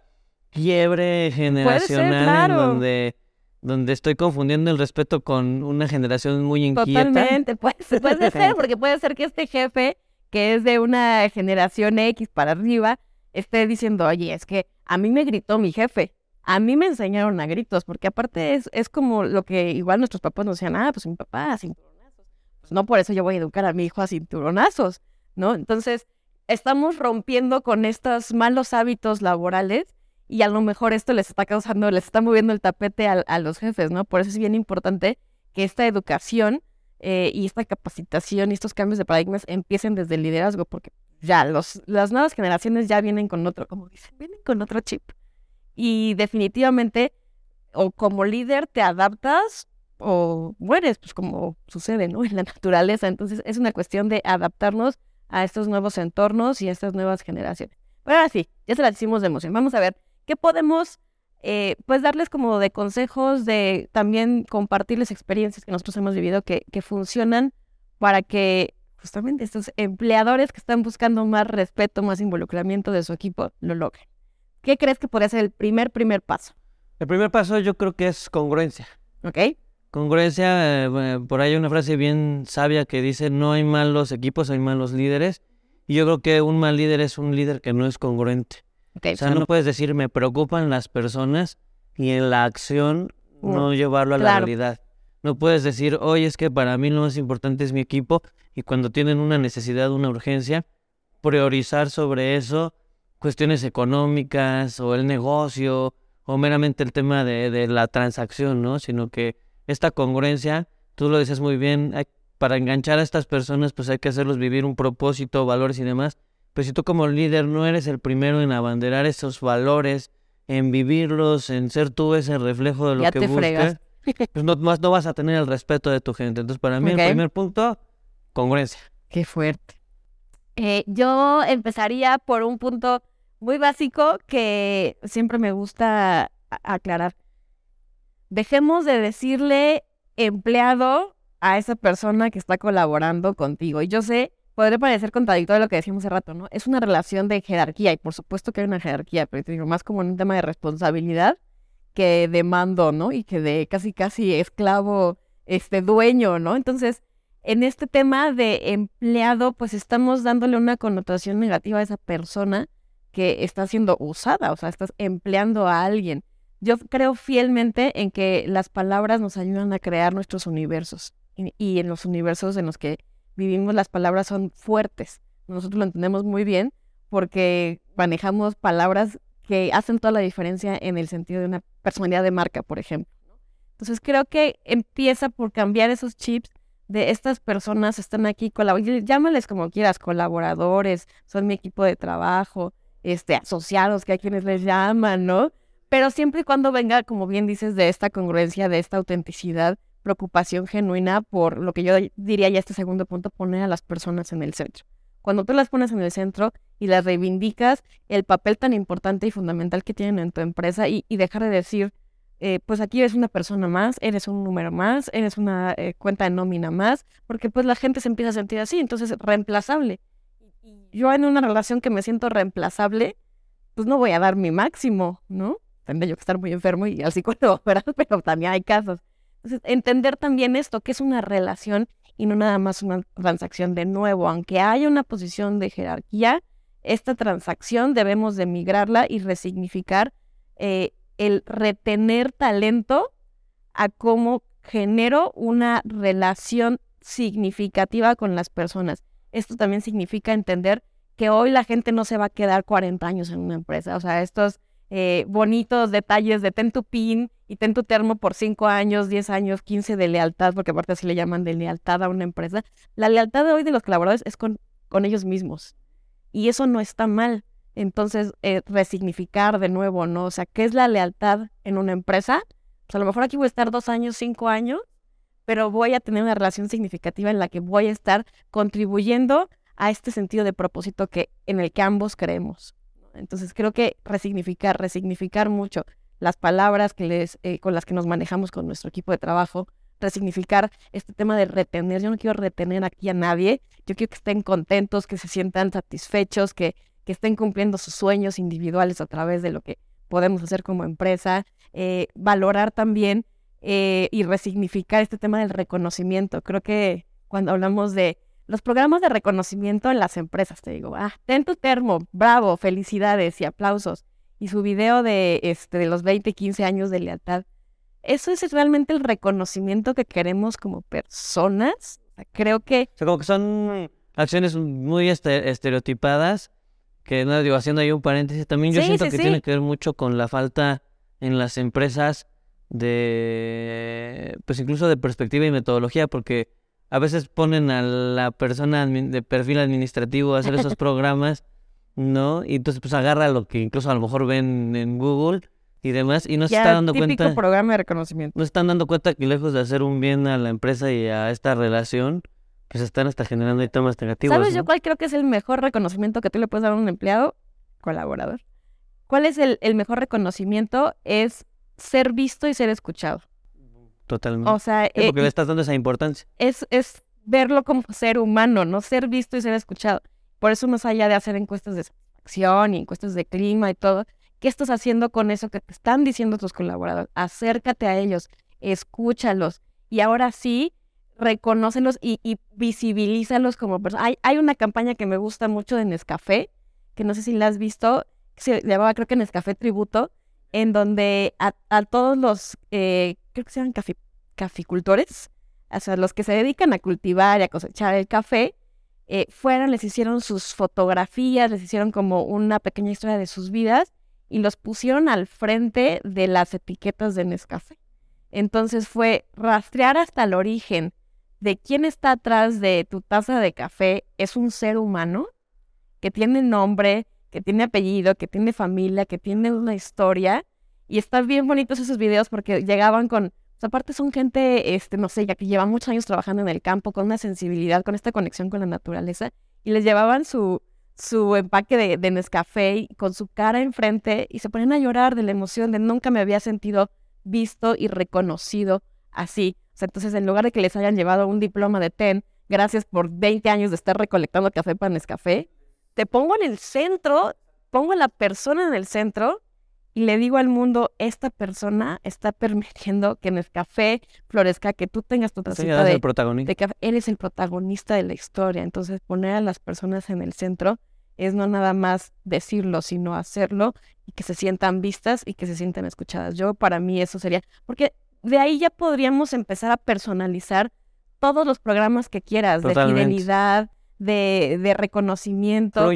quiebre generacional en donde, donde estoy confundiendo el respeto con una generación muy inquieta. Totalmente, puede, puede ser, porque puede ser que este jefe, que es de una generación X para arriba, esté diciendo, oye, es que a mí me gritó mi jefe, a mí me enseñaron a gritos, porque aparte es, es como lo que igual nuestros papás nos decían, ah, pues mi papá a cinturonazos. Pues no por eso yo voy a educar a mi hijo a cinturonazos, ¿no? Entonces, estamos rompiendo con estos malos hábitos laborales y a lo mejor esto les está causando, les está moviendo el tapete a, los jefes, ¿no? Por eso es bien importante que esta educación eh, y esta capacitación y estos cambios de paradigmas empiecen desde el liderazgo, porque ya los, las nuevas generaciones ya vienen con otro, como dicen, vienen con otro chip. Y definitivamente, o como líder te adaptas o mueres, pues como sucede, ¿no? En la naturaleza. Entonces es una cuestión de adaptarnos a estos nuevos entornos y a estas nuevas generaciones. Pero ahora sí, ya se las hicimos de emoción. Vamos a ver ¿Qué podemos, eh, pues, darles como de consejos, de también compartirles experiencias que nosotros hemos vivido que, que funcionan para que justamente estos empleadores que están buscando más respeto, más involucramiento de su equipo, lo logren? ¿Qué crees que podría ser el primer, primer paso? El primer paso yo creo que es congruencia. ¿Ok? Congruencia, eh, por ahí hay una frase bien sabia que dice, no hay malos equipos, hay malos líderes. Y yo creo que un mal líder es un líder que no es congruente. Okay, O sea, no puedes decir me preocupan las personas y en la acción no llevarlo a la realidad. No puedes decir, oye, es que para mí lo más importante es mi equipo y cuando tienen una necesidad, una urgencia, priorizar sobre eso cuestiones económicas o el negocio o meramente el tema de, de la transacción, ¿no? Sino que esta congruencia, tú lo dices muy bien, hay- para enganchar a estas personas pues hay que hacerlos vivir un propósito, valores y demás. Pero si tú como líder no eres el primero en abanderar esos valores, en vivirlos, en ser tú ese reflejo de lo Ya que te buscas, fregas. pues no, vas a tener el respeto de tu gente. Entonces, para mí, el primer punto, congruencia. Qué fuerte. Eh, yo empezaría por un punto muy básico que siempre me gusta aclarar. Dejemos de decirle empleado a esa persona que está colaborando contigo. Y yo sé, podría parecer contradictorio lo que decíamos hace rato, ¿no? Es una relación de jerarquía y por supuesto que hay una jerarquía, pero te digo, más como en un tema de responsabilidad que de mando, ¿no? Y que de casi casi esclavo, este dueño, ¿no? Entonces, en este tema de empleado, pues estamos dándole una connotación negativa a esa persona que está siendo usada, o sea, estás empleando a alguien. Yo creo fielmente en que las palabras nos ayudan a crear nuestros universos y en los universos en los que vivimos las palabras son fuertes. Nosotros lo entendemos muy bien porque manejamos palabras que hacen toda la diferencia en el sentido de una personalidad de marca, por ejemplo. Entonces creo que empieza por cambiar esos chips de estas personas están aquí, llámales como quieras, colaboradores, son mi equipo de trabajo, este, asociados, que hay quienes les llaman, ¿no? Pero siempre y cuando venga, como bien dices, de esta congruencia, de esta autenticidad, preocupación genuina por lo que yo diría ya este segundo punto, poner a las personas en el centro. Cuando tú las pones en el centro y las reivindicas, el papel tan importante y fundamental que tienen en tu empresa y, dejar de decir, eh, pues aquí eres una persona más, eres un número más, eres una eh, cuenta de nómina más, porque pues la gente se empieza a sentir así, entonces reemplazable. Yo en una relación que me siento reemplazable, pues no voy a dar mi máximo, ¿no? Tendré yo que estar muy enfermo y al psicólogo, ¿verdad? Pero también hay casos. Entender también esto, que es una relación y no nada más una transacción de nuevo, aunque haya una posición de jerarquía, esta transacción debemos de migrarla y resignificar eh, el retener talento a cómo genero una relación significativa con las personas. Esto también significa entender que hoy la gente no se va a quedar 40 años en una empresa. O sea, estos eh, bonitos detalles de ten tu pin y ten tu termo por 5 años, 10 años, 15 de lealtad, porque aparte así le llaman de lealtad a una empresa. La lealtad de hoy de los colaboradores es con, ellos mismos. Y eso no está mal. Entonces, eh, resignificar de nuevo, ¿no? O sea, ¿qué es la lealtad en una empresa? Pues a lo mejor aquí voy a estar dos años, cinco años, pero voy a tener una relación significativa en la que voy a estar contribuyendo a este sentido de propósito que en el que ambos creemos. Entonces creo que resignificar, resignificar mucho las palabras que les, eh, con las que nos manejamos con nuestro equipo de trabajo, resignificar este tema de retener. Yo no quiero retener aquí a nadie, yo quiero que estén contentos, que se sientan satisfechos, que, que estén cumpliendo sus sueños individuales a través de lo que podemos hacer como empresa, eh, valorar también eh, y resignificar este tema del reconocimiento. Creo que cuando hablamos de los programas de reconocimiento en las empresas, te digo, ah, ten tu termo, bravo, felicidades y aplausos. Y su video de, este, de los 20, 15 años de lealtad. ¿Eso es realmente el reconocimiento que queremos como personas? Creo que... O sea, como que son acciones muy este- estereotipadas, que no digo, haciendo ahí un paréntesis, también yo Sí, siento sí, que sí. tiene que ver mucho con la falta en las empresas de, pues incluso de perspectiva y metodología, porque a veces ponen a la persona de perfil administrativo a hacer esos programas, ¿no? Y entonces pues agarra lo que incluso a lo mejor ven en Google y demás, y no se está dando típico cuenta programa de reconocimiento. no están dando cuenta que lejos de hacer un bien a la empresa y a esta relación, pues están hasta generando temas negativos. ¿Sabes yo cuál creo que es el mejor reconocimiento que tú le puedes dar a un empleado? Colaborador. ¿Cuál es el, el mejor reconocimiento? Es ser visto y ser escuchado. Totalmente. O sea, eh, porque le estás dando esa importancia. es, es verlo como ser humano, no ser visto y ser escuchado. Por eso, más allá de hacer encuestas de satisfacción y encuestas de clima y todo, ¿qué estás haciendo con eso que te están diciendo tus colaboradores? Acércate a ellos, escúchalos. Y ahora sí, reconócelos y, y visibilízalos como personas. Hay, hay una campaña que me gusta mucho de Nescafé, que no sé si la has visto, se llamaba creo que Nescafé Tributo, en donde a, a todos los, eh, creo que se llaman cafi- caficultores, o sea, los que se dedican a cultivar y a cosechar el café, eh, fueron, les hicieron sus fotografías, les hicieron como una pequeña historia de sus vidas y los pusieron al frente de las etiquetas de Nescafé. Entonces fue rastrear hasta el origen de quién está atrás de tu taza de café. Es un ser humano que tiene nombre, que tiene apellido, que tiene familia, que tiene una historia. Y están bien bonitos esos videos porque llegaban con, aparte son gente, este, no sé, ya que llevan muchos años trabajando en el campo, con una sensibilidad, con esta conexión con la naturaleza. Y les llevaban su, su empaque de, de Nescafé con su cara enfrente y se ponían a llorar de la emoción de nunca me había sentido visto y reconocido así. Entonces en lugar de que les hayan llevado un diploma de TEN, gracias por 20 años de estar recolectando café para Nescafé, te pongo en el centro, pongo a la persona en el centro y le digo al mundo, esta persona está permitiendo que Nescafé florezca, que tú tengas tu tacita de, el protagonista. de café. Eres el protagonista de la historia. Entonces, poner a las personas en el centro es no nada más decirlo, sino hacerlo y que se sientan vistas y que se sientan escuchadas. Yo, para mí, eso sería, porque de ahí ya podríamos empezar a personalizar todos los programas que quieras, Totalmente. de fidelidad, de, de reconocimiento.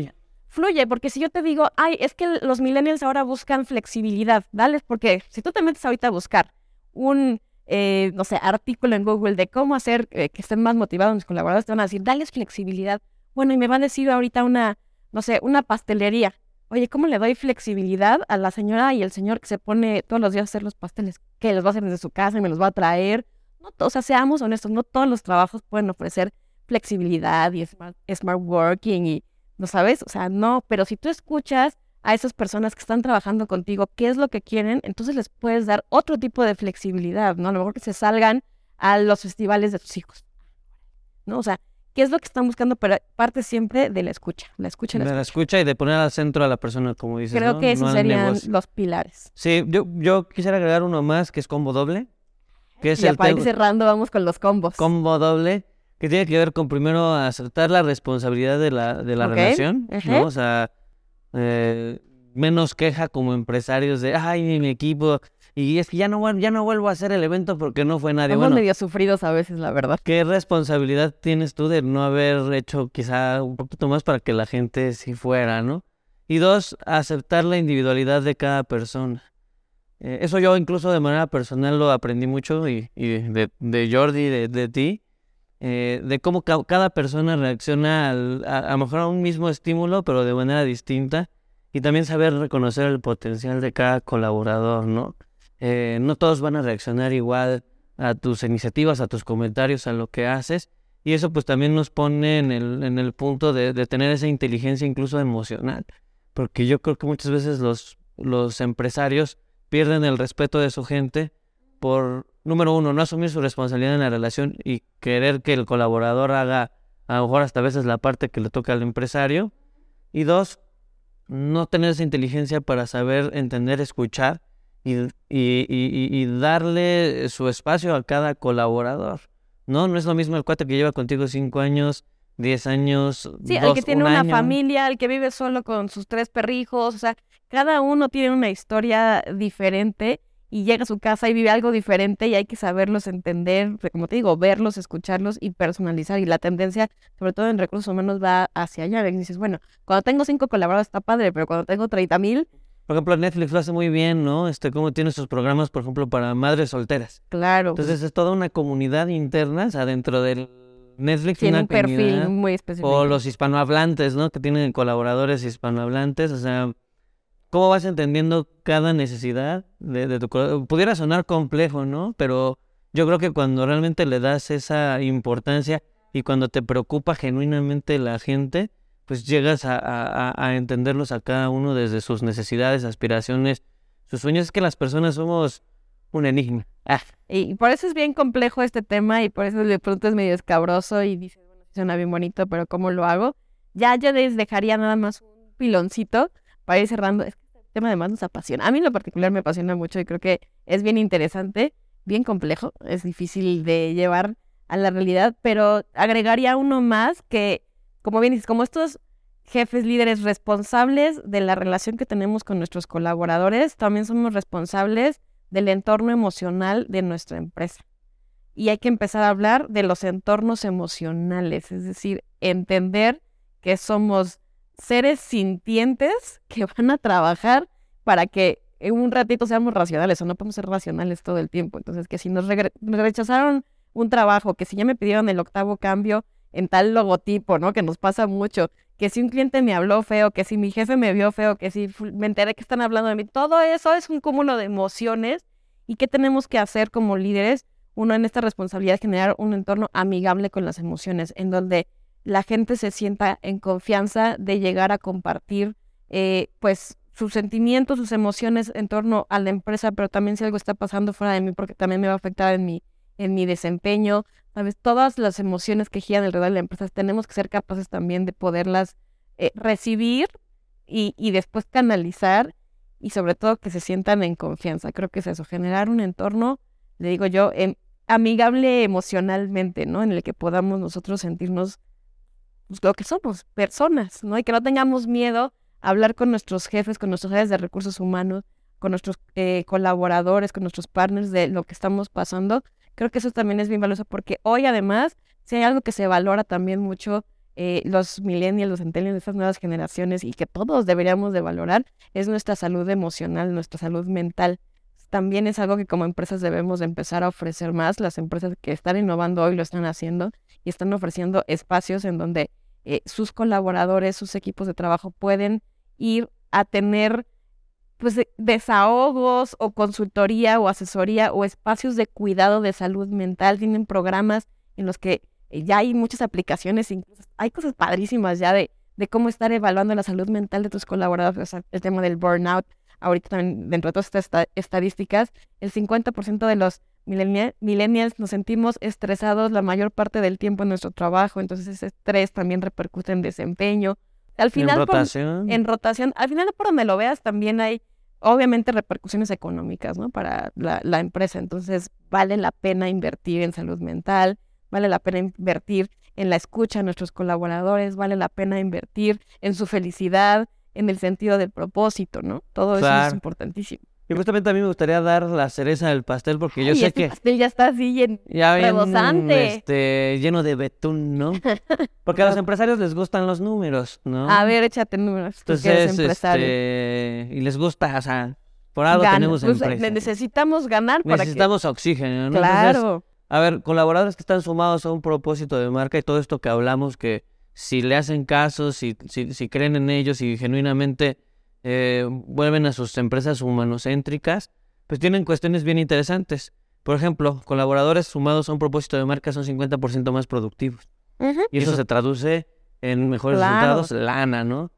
Fluye, porque si yo te digo, ay, es que los millennials ahora buscan flexibilidad, dale, porque si tú te metes ahorita a buscar un, eh, no sé, artículo en Google de cómo hacer eh, que estén más motivados mis colaboradores, te van a decir, dales flexibilidad. Bueno, y me va a decir ahorita una, no sé, una pastelería. Oye, ¿cómo le doy flexibilidad a la señora y el señor que se pone todos los días a hacer los pasteles? Que los va a hacer desde su casa y me los va a traer. No, o sea, seamos honestos, no todos los trabajos pueden ofrecer flexibilidad y smart, smart working y, ¿no sabes? O sea, no, pero si tú escuchas a esas personas que están trabajando contigo, qué es lo que quieren, entonces les puedes dar otro tipo de flexibilidad, ¿no? A lo mejor que se salgan a los festivales de tus hijos, ¿no? O sea, ¿qué es lo que están buscando? Pero parte siempre de la escucha, la escucha, y De la la escucha. escucha y de poner al centro a la persona, como dices. Creo ¿no? que esos No serían los pilares. Sí, yo, yo quisiera agregar uno más que es combo doble. Que es Y el para ir cerrando, vamos con los combos. combo doble, que tiene que ver con primero aceptar la responsabilidad de la, de la relación. ¿no? O sea, eh, menos queja como empresarios de, ay, mi equipo, y es que ya no, ya no vuelvo a hacer el evento porque no fue nadie. Somos Bueno, medio sufridos a veces, la verdad. ¿qué responsabilidad tienes tú de no haber hecho quizá un poquito más para que la gente sí fuera, ¿no? Y dos, aceptar la individualidad de cada persona. Eh, eso yo incluso de manera personal lo aprendí mucho y, y de, de Jordi, de, de ti, eh, de cómo ca- cada persona reacciona al- a, a lo mejor a un mismo estímulo, pero de manera distinta. Y también saber reconocer el potencial de cada colaborador, ¿no? Eh, no todos van a reaccionar igual a tus iniciativas, a tus comentarios, a lo que haces. Y eso pues también nos pone en el, en el punto de, de tener esa inteligencia incluso emocional. Porque yo creo que muchas veces los, los empresarios pierden el respeto de su gente por, número uno, no asumir su responsabilidad en la relación y querer que el colaborador haga a lo mejor hasta a veces la parte que le toca al empresario. Y dos, no tener esa inteligencia para saber entender, escuchar y, y, y- darle su espacio a cada colaborador. No, no es lo mismo el cuate que lleva contigo cinco años, diez años, Sí, el dos, que tiene un una año. familia, el que vive solo con sus tres perrijos, o sea, cada uno tiene una historia diferente y llega a su casa y vive algo diferente y hay que saberlos entender, como te digo, verlos, escucharlos y personalizar. Y la tendencia, sobre todo en recursos humanos, va hacia allá. Y dices, bueno, cuando tengo cinco colaboradores está padre, pero cuando tengo 30 mil, Por ejemplo, Netflix lo hace muy bien, ¿no? Este, como tiene sus programas, por ejemplo, para madres solteras. claro, Entonces es toda una comunidad interna, o sea, dentro del Netflix tiene un perfil muy específico. O los hispanohablantes, ¿no? Que tienen colaboradores hispanohablantes, o sea, ¿cómo vas entendiendo cada necesidad de, tu colo- Pudiera sonar complejo, ¿no? Pero yo creo que cuando realmente le das esa importancia y cuando te preocupa genuinamente la gente, pues llegas a, entenderlos a cada uno desde sus necesidades, aspiraciones, sus sueños. Es que las personas somos un enigma. Ah, Y por eso es bien complejo este tema y por eso de pronto es medio escabroso y dices, bueno, suena bien bonito, pero ¿cómo lo hago? Ya yo les dejaría nada más un piloncito para ir cerrando. Es que este tema además nos apasiona. A mí en lo particular me apasiona mucho y creo que es bien interesante, bien complejo, es difícil de llevar a la realidad, pero agregaría uno más que, como bien dices, como estos jefes líderes responsables de la relación que tenemos con nuestros colaboradores, también somos responsables del entorno emocional de nuestra empresa. Y hay que empezar a hablar de los entornos emocionales, es decir, entender que somos seres sintientes que van a trabajar para que en un ratito seamos racionales o no podemos ser racionales todo el tiempo. Entonces, que si nos rechazaron un trabajo, que si ya me pidieron el octavo cambio en tal logotipo, ¿no? Que nos pasa mucho, que si un cliente me habló feo, que si mi jefe me vio feo, que si me enteré que están hablando de mí, todo eso es un cúmulo de emociones y qué tenemos que hacer como líderes, uno en esta responsabilidad de generar un entorno amigable con las emociones, en donde la gente se sienta en confianza de llegar a compartir, eh, pues, sus sentimientos, sus emociones en torno a la empresa, pero también si algo está pasando fuera de mí, porque también me va a afectar en mi en mi desempeño, ¿sabes? Todas las emociones que giran alrededor de la empresa, tenemos que ser capaces también de poderlas eh, recibir y, y, después canalizar y sobre todo que se sientan en confianza. Creo que es eso, generar un entorno, le digo yo, amigable emocionalmente, ¿no? En el que podamos nosotros sentirnos pues, lo que somos, personas, ¿no? Y que no tengamos miedo a hablar con nuestros jefes, con nuestros áreas de recursos humanos, con nuestros eh, colaboradores, con nuestros partners de lo que estamos pasando, Creo que eso también es bien valioso porque hoy además, si hay algo que se valora también mucho eh, los millennials, los centennials, estas nuevas generaciones y que todos deberíamos de valorar, es nuestra salud emocional, nuestra salud mental. También es algo que como empresas debemos de empezar a ofrecer más. Las empresas que están innovando hoy lo están haciendo y están ofreciendo espacios en donde eh, sus colaboradores, sus equipos de trabajo pueden ir a tener pues desahogos o consultoría o asesoría o espacios de cuidado de salud mental, tienen programas en los que eh, ya hay muchas aplicaciones, incluso hay cosas padrísimas ya de, de cómo estar evaluando la salud mental de tus colaboradores, el tema del burnout, ahorita también dentro de todas estas estadísticas, el 50% de los millennials nos sentimos estresados la mayor parte del tiempo en nuestro trabajo, entonces ese estrés también repercute en desempeño, al final, en rotación. en rotación, al final por donde lo veas también hay obviamente repercusiones económicas, ¿no? Para la, la, empresa. Entonces, vale la pena invertir en salud mental, vale la pena invertir en la escucha a nuestros colaboradores, vale la pena invertir en su felicidad, en el sentido del propósito, ¿no? Todo eso es importantísimo. Y justamente a mí me gustaría dar la cereza del pastel porque yo sé este que... pastel ya está así en ya rebosante. este, lleno de betún, ¿no? Porque a los empresarios les gustan los números, ¿no? A ver, échate números. Entonces, este, y les gusta, o sea, por algo tenemos pues, empresas. necesitamos ganar para Necesitamos oxígeno, ¿no? Claro. a ver, colaboradores que están sumados a un propósito de marca y todo esto que hablamos, que si le hacen caso, si, si, si creen en ellos y genuinamente eh, vuelven a sus empresas humanocéntricas, pues tienen cuestiones bien interesantes. Por ejemplo, colaboradores sumados a un propósito de marca son 50% más productivos. Y eso, se traduce en mejores resultados, lana, ¿no?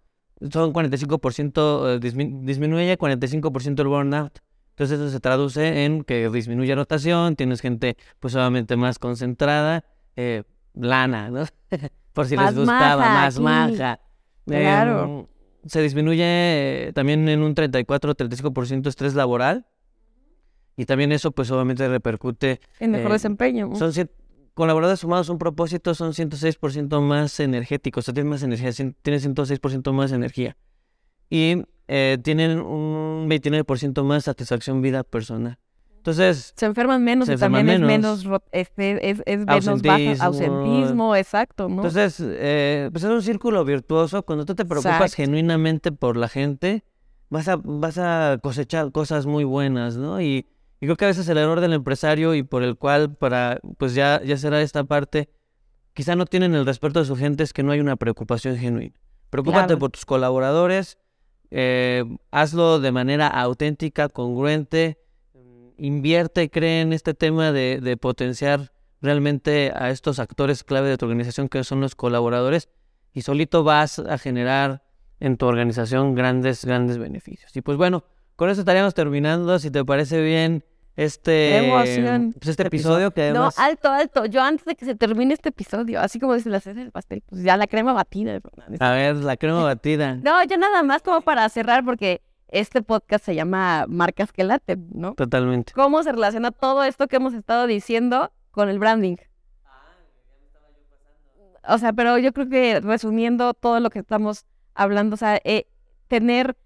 Son 45%, eh, disminuye 45% el burnout. Entonces eso se traduce en que disminuye rotación, tienes gente pues obviamente más concentrada, eh, lana, ¿no? Por si les gustaba, más maja. Claro. Em, se disminuye también en un 34-35% estrés laboral. Y también eso, pues obviamente repercute. En mejor desempeño. Son colaboradores sumados a un propósito son 106% más energéticos. O sea, tienen más energía, tienen 106% más energía. Y eh, tienen un 29% más satisfacción vida personal. Entonces. Se enferman menos y también es menos, es, es menos bajo ausentismo, exacto, ¿no? Entonces, eh, pues es un círculo virtuoso. Cuando tú te preocupas genuinamente por la gente, vas a, vas a cosechar cosas muy buenas, ¿no? Y, y, creo que a veces el error del empresario y por el cual, para, pues ya, ya será esta parte, quizá no tienen el respeto de su gente, es que no hay una preocupación genuina. Preocúpate por tus colaboradores, eh, hazlo de manera auténtica, congruente invierte, cree en este tema de, de potenciar realmente a estos actores clave de tu organización que son los colaboradores y solito vas a generar en tu organización grandes, grandes beneficios. Y pues bueno, con eso estaríamos terminando, si te parece bien este, pues este episodio que No, alto, alto. Yo antes de que se termine este episodio, así como dice la cena del pastel, pues ya la crema batida. A ver, la crema batida. no, ya nada más como para cerrar porque este podcast se llama Marcas que laten, ¿no? Totalmente. ¿Cómo se relaciona todo esto que hemos estado diciendo con el branding? o sea, pero yo creo que resumiendo todo lo que estamos hablando, o sea, eh, tener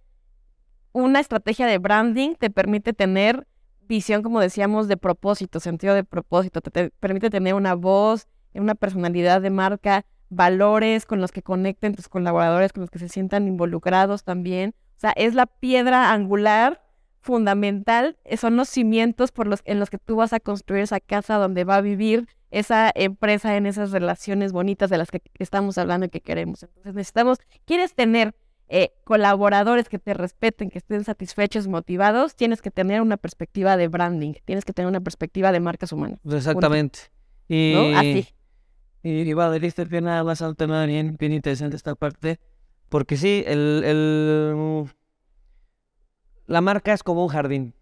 una estrategia de branding te permite tener visión, como decíamos, de propósito, sentido de propósito, te, permite tener una voz, una personalidad de marca, valores con los que conecten tus colaboradores, con los que se sientan involucrados también. O sea, es la piedra angular fundamental, eh, son los cimientos por los, en los que tú vas a construir esa casa donde va a vivir esa empresa en esas relaciones bonitas de las que estamos hablando y que queremos. Entonces necesitamos, quieres tener eh, colaboradores que te respeten, que estén satisfechos, motivados, tienes que tener una perspectiva de branding, tienes que tener una perspectiva de marcas humanas. Exactamente. Y, ¿No? Así. Y, y vale, bien nada más tema bien, bien interesante esta parte, porque sí, el, el, la marca es como un jardín.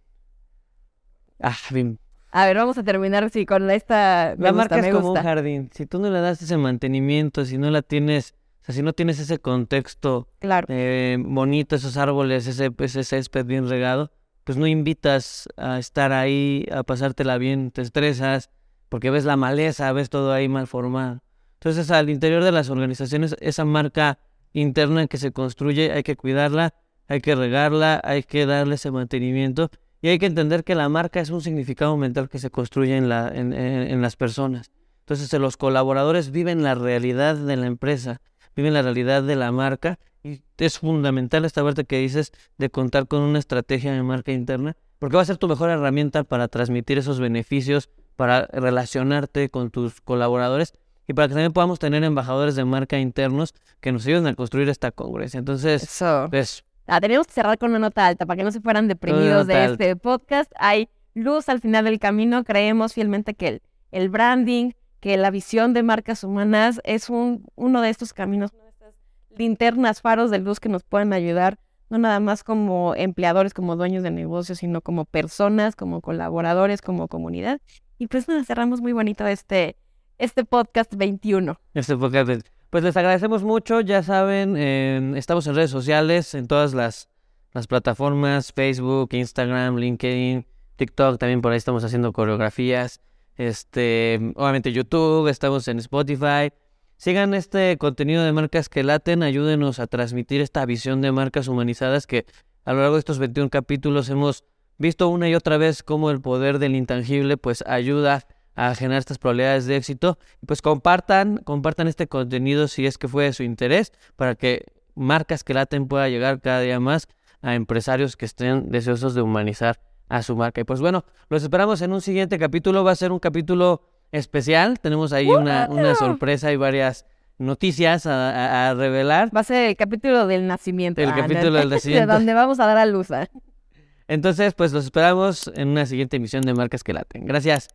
Ah, bien. A ver, vamos a terminar sí, con esta. la marca es como un jardín. Si tú no le das ese mantenimiento, si no la tienes o sea, si no tienes ese contexto claro. eh, bonito, esos árboles, ese, ese césped bien regado, pues no invitas a estar ahí, a pasártela bien, te estresas, porque ves la maleza, ves todo ahí mal formado. Entonces, al interior de las organizaciones, esa marca interna que se construye, hay que cuidarla, hay que regarla, hay que darle ese mantenimiento y hay que entender que la marca es un significado mental que se construye en, la, en, en las personas. Entonces, los colaboradores viven la realidad de la empresa viven la realidad de la marca y es fundamental esta parte que dices de contar con una estrategia de marca interna, porque va a ser tu mejor herramienta para transmitir esos beneficios, para relacionarte con tus colaboradores y para que también podamos tener embajadores de marca internos que nos ayuden a construir esta congresia. Entonces, Eso. pues, ah, tenemos que cerrar con una nota alta para que no se fueran deprimidos de alta. este podcast. Hay luz al final del camino. Creemos fielmente que el, el branding, que la visión de marcas humanas es un, uno de estos caminos, una de estas linternas, faros de luz que nos pueden ayudar, no nada más como empleadores, como dueños de negocios, sino como personas, como colaboradores, como comunidad. Y pues nos cerramos muy bonito este, este podcast 21. Este podcast. Pues les agradecemos mucho, ya saben, estamos en redes sociales, en todas las, las plataformas, Facebook, Instagram, LinkedIn, TikTok, también por ahí estamos haciendo coreografías. Este, obviamente YouTube, estamos en Spotify. Sigan este contenido de marcas que laten, ayúdenos a transmitir esta visión de marcas humanizadas que a lo largo de estos 21 capítulos hemos visto una y otra vez cómo el poder del intangible pues ayuda a generar estas probabilidades de éxito. Pues compartan, compartan este contenido si es que fue de su interés para que marcas que laten pueda llegar cada día más a empresarios que estén deseosos de humanizar a su marca. Y pues bueno, los esperamos en un siguiente capítulo. Va a ser un capítulo especial. Tenemos ahí una, una sorpresa y varias noticias a, a, a, revelar. Va a ser el capítulo del nacimiento. El ah, capítulo del nacimiento. De donde vamos a dar a luz. ¿eh? Entonces, pues los esperamos en una siguiente emisión de Marcas que Laten. Gracias.